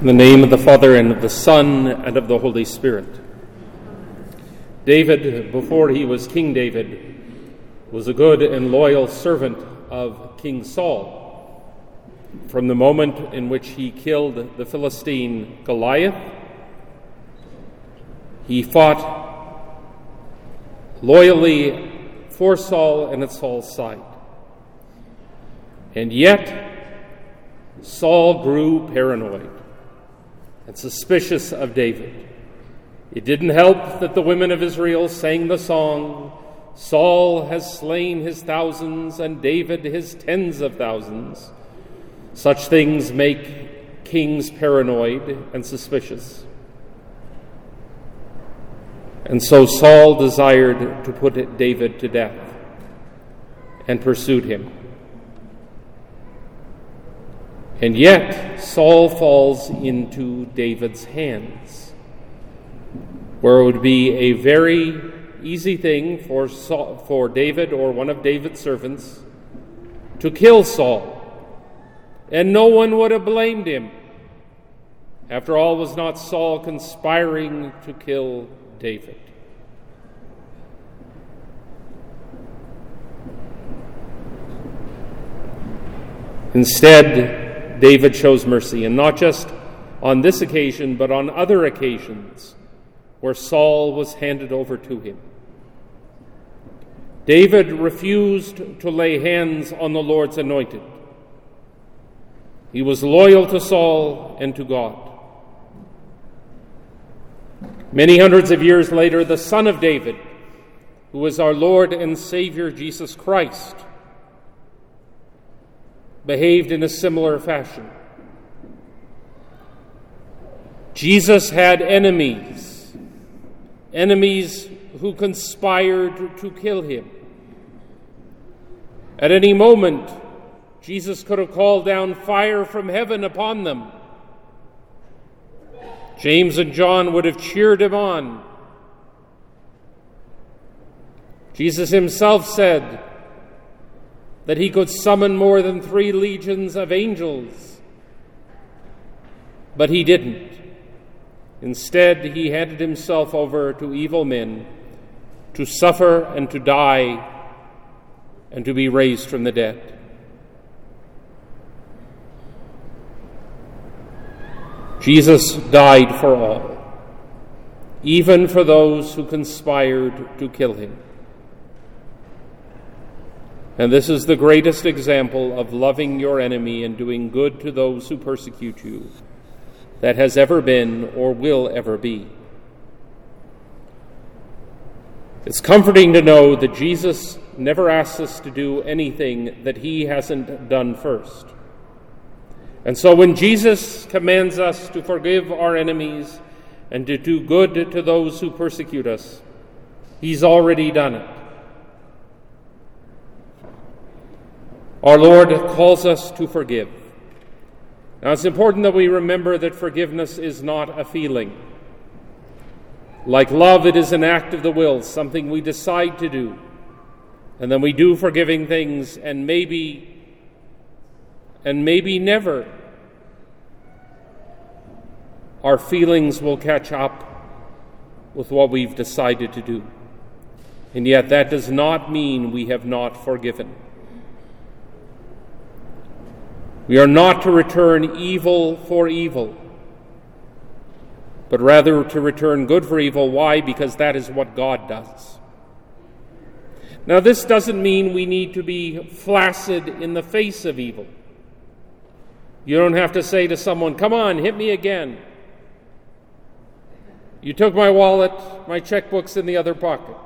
In the name of the Father, and of the Son, and of the Holy Spirit. David, before he was King David, was a good and loyal servant of King Saul. From the moment in which he killed the Philistine Goliath, he fought loyally for Saul and at Saul's side. And yet, Saul grew paranoid and suspicious of David. It didn't help that the women of Israel sang the song, Saul has slain his thousands and David his tens of thousands. Such things make kings paranoid and suspicious. And so Saul desired to put David to death and pursued him. And yet, Saul falls into David's hands, where it would be a very easy thing for, Saul, for David or one of David's servants to kill Saul, and no one would have blamed him. After all, was not Saul conspiring to kill David? Instead, David shows mercy, and not just on this occasion, but on other occasions where Saul was handed over to him. David refused to lay hands on the Lord's anointed. He was loyal to Saul and to God. Many hundreds of years later, the son of David, who is our Lord and Savior Jesus Christ, behaved in a similar fashion. Jesus had enemies, enemies who conspired to kill him. At any moment, Jesus could have called down fire from heaven upon them. James and John would have cheered him on. Jesus himself said, that he could summon more than three legions of angels. But he didn't. Instead, he handed himself over to evil men to suffer and to die and to be raised from the dead. Jesus died for all, even for those who conspired to kill him. And this is the greatest example of loving your enemy and doing good to those who persecute you that has ever been or will ever be. It's comforting to know that Jesus never asks us to do anything that he hasn't done first. And so when Jesus commands us to forgive our enemies and to do good to those who persecute us, he's already done it. Our Lord calls us to forgive. Now, it's important that we remember that forgiveness is not a feeling. Like love, it is an act of the will, something we decide to do. And then we do forgiving things, and maybe, and maybe never, our feelings will catch up with what we've decided to do. And yet, that does not mean we have not forgiven. We are not to return evil for evil, but rather to return good for evil. Why? Because that is what God does. Now, this doesn't mean we need to be flaccid in the face of evil. You don't have to say to someone, Come on, hit me again. You took my wallet, my checkbook's in the other pocket.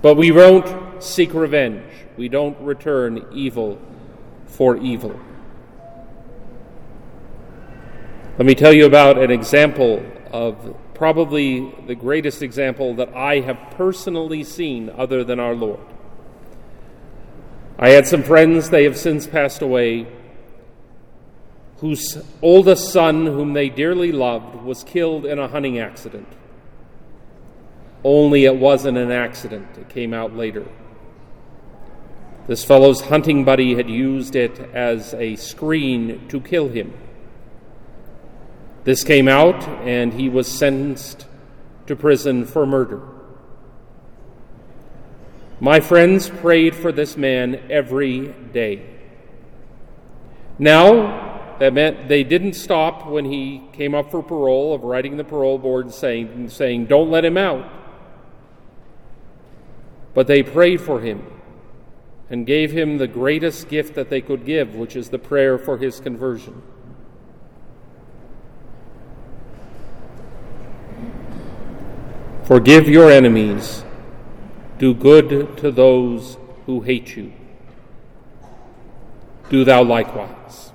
But we won't seek revenge. We don't return evil for evil. Let me tell you about an example of probably the greatest example that I have personally seen other than our Lord. I had some friends, they have since passed away, whose oldest son, whom they dearly loved, was killed in a hunting accident. Only it wasn't an accident, it came out later. This fellow's hunting buddy had used it as a screen to kill him. This came out, and he was sentenced to prison for murder. My friends prayed for this man every day. Now, that meant they didn't stop when he came up for parole of writing the parole board saying, saying Don't let him out. But they prayed for him and gave him the greatest gift that they could give, which is the prayer for his conversion. Forgive your enemies, do good to those who hate you. Do thou likewise.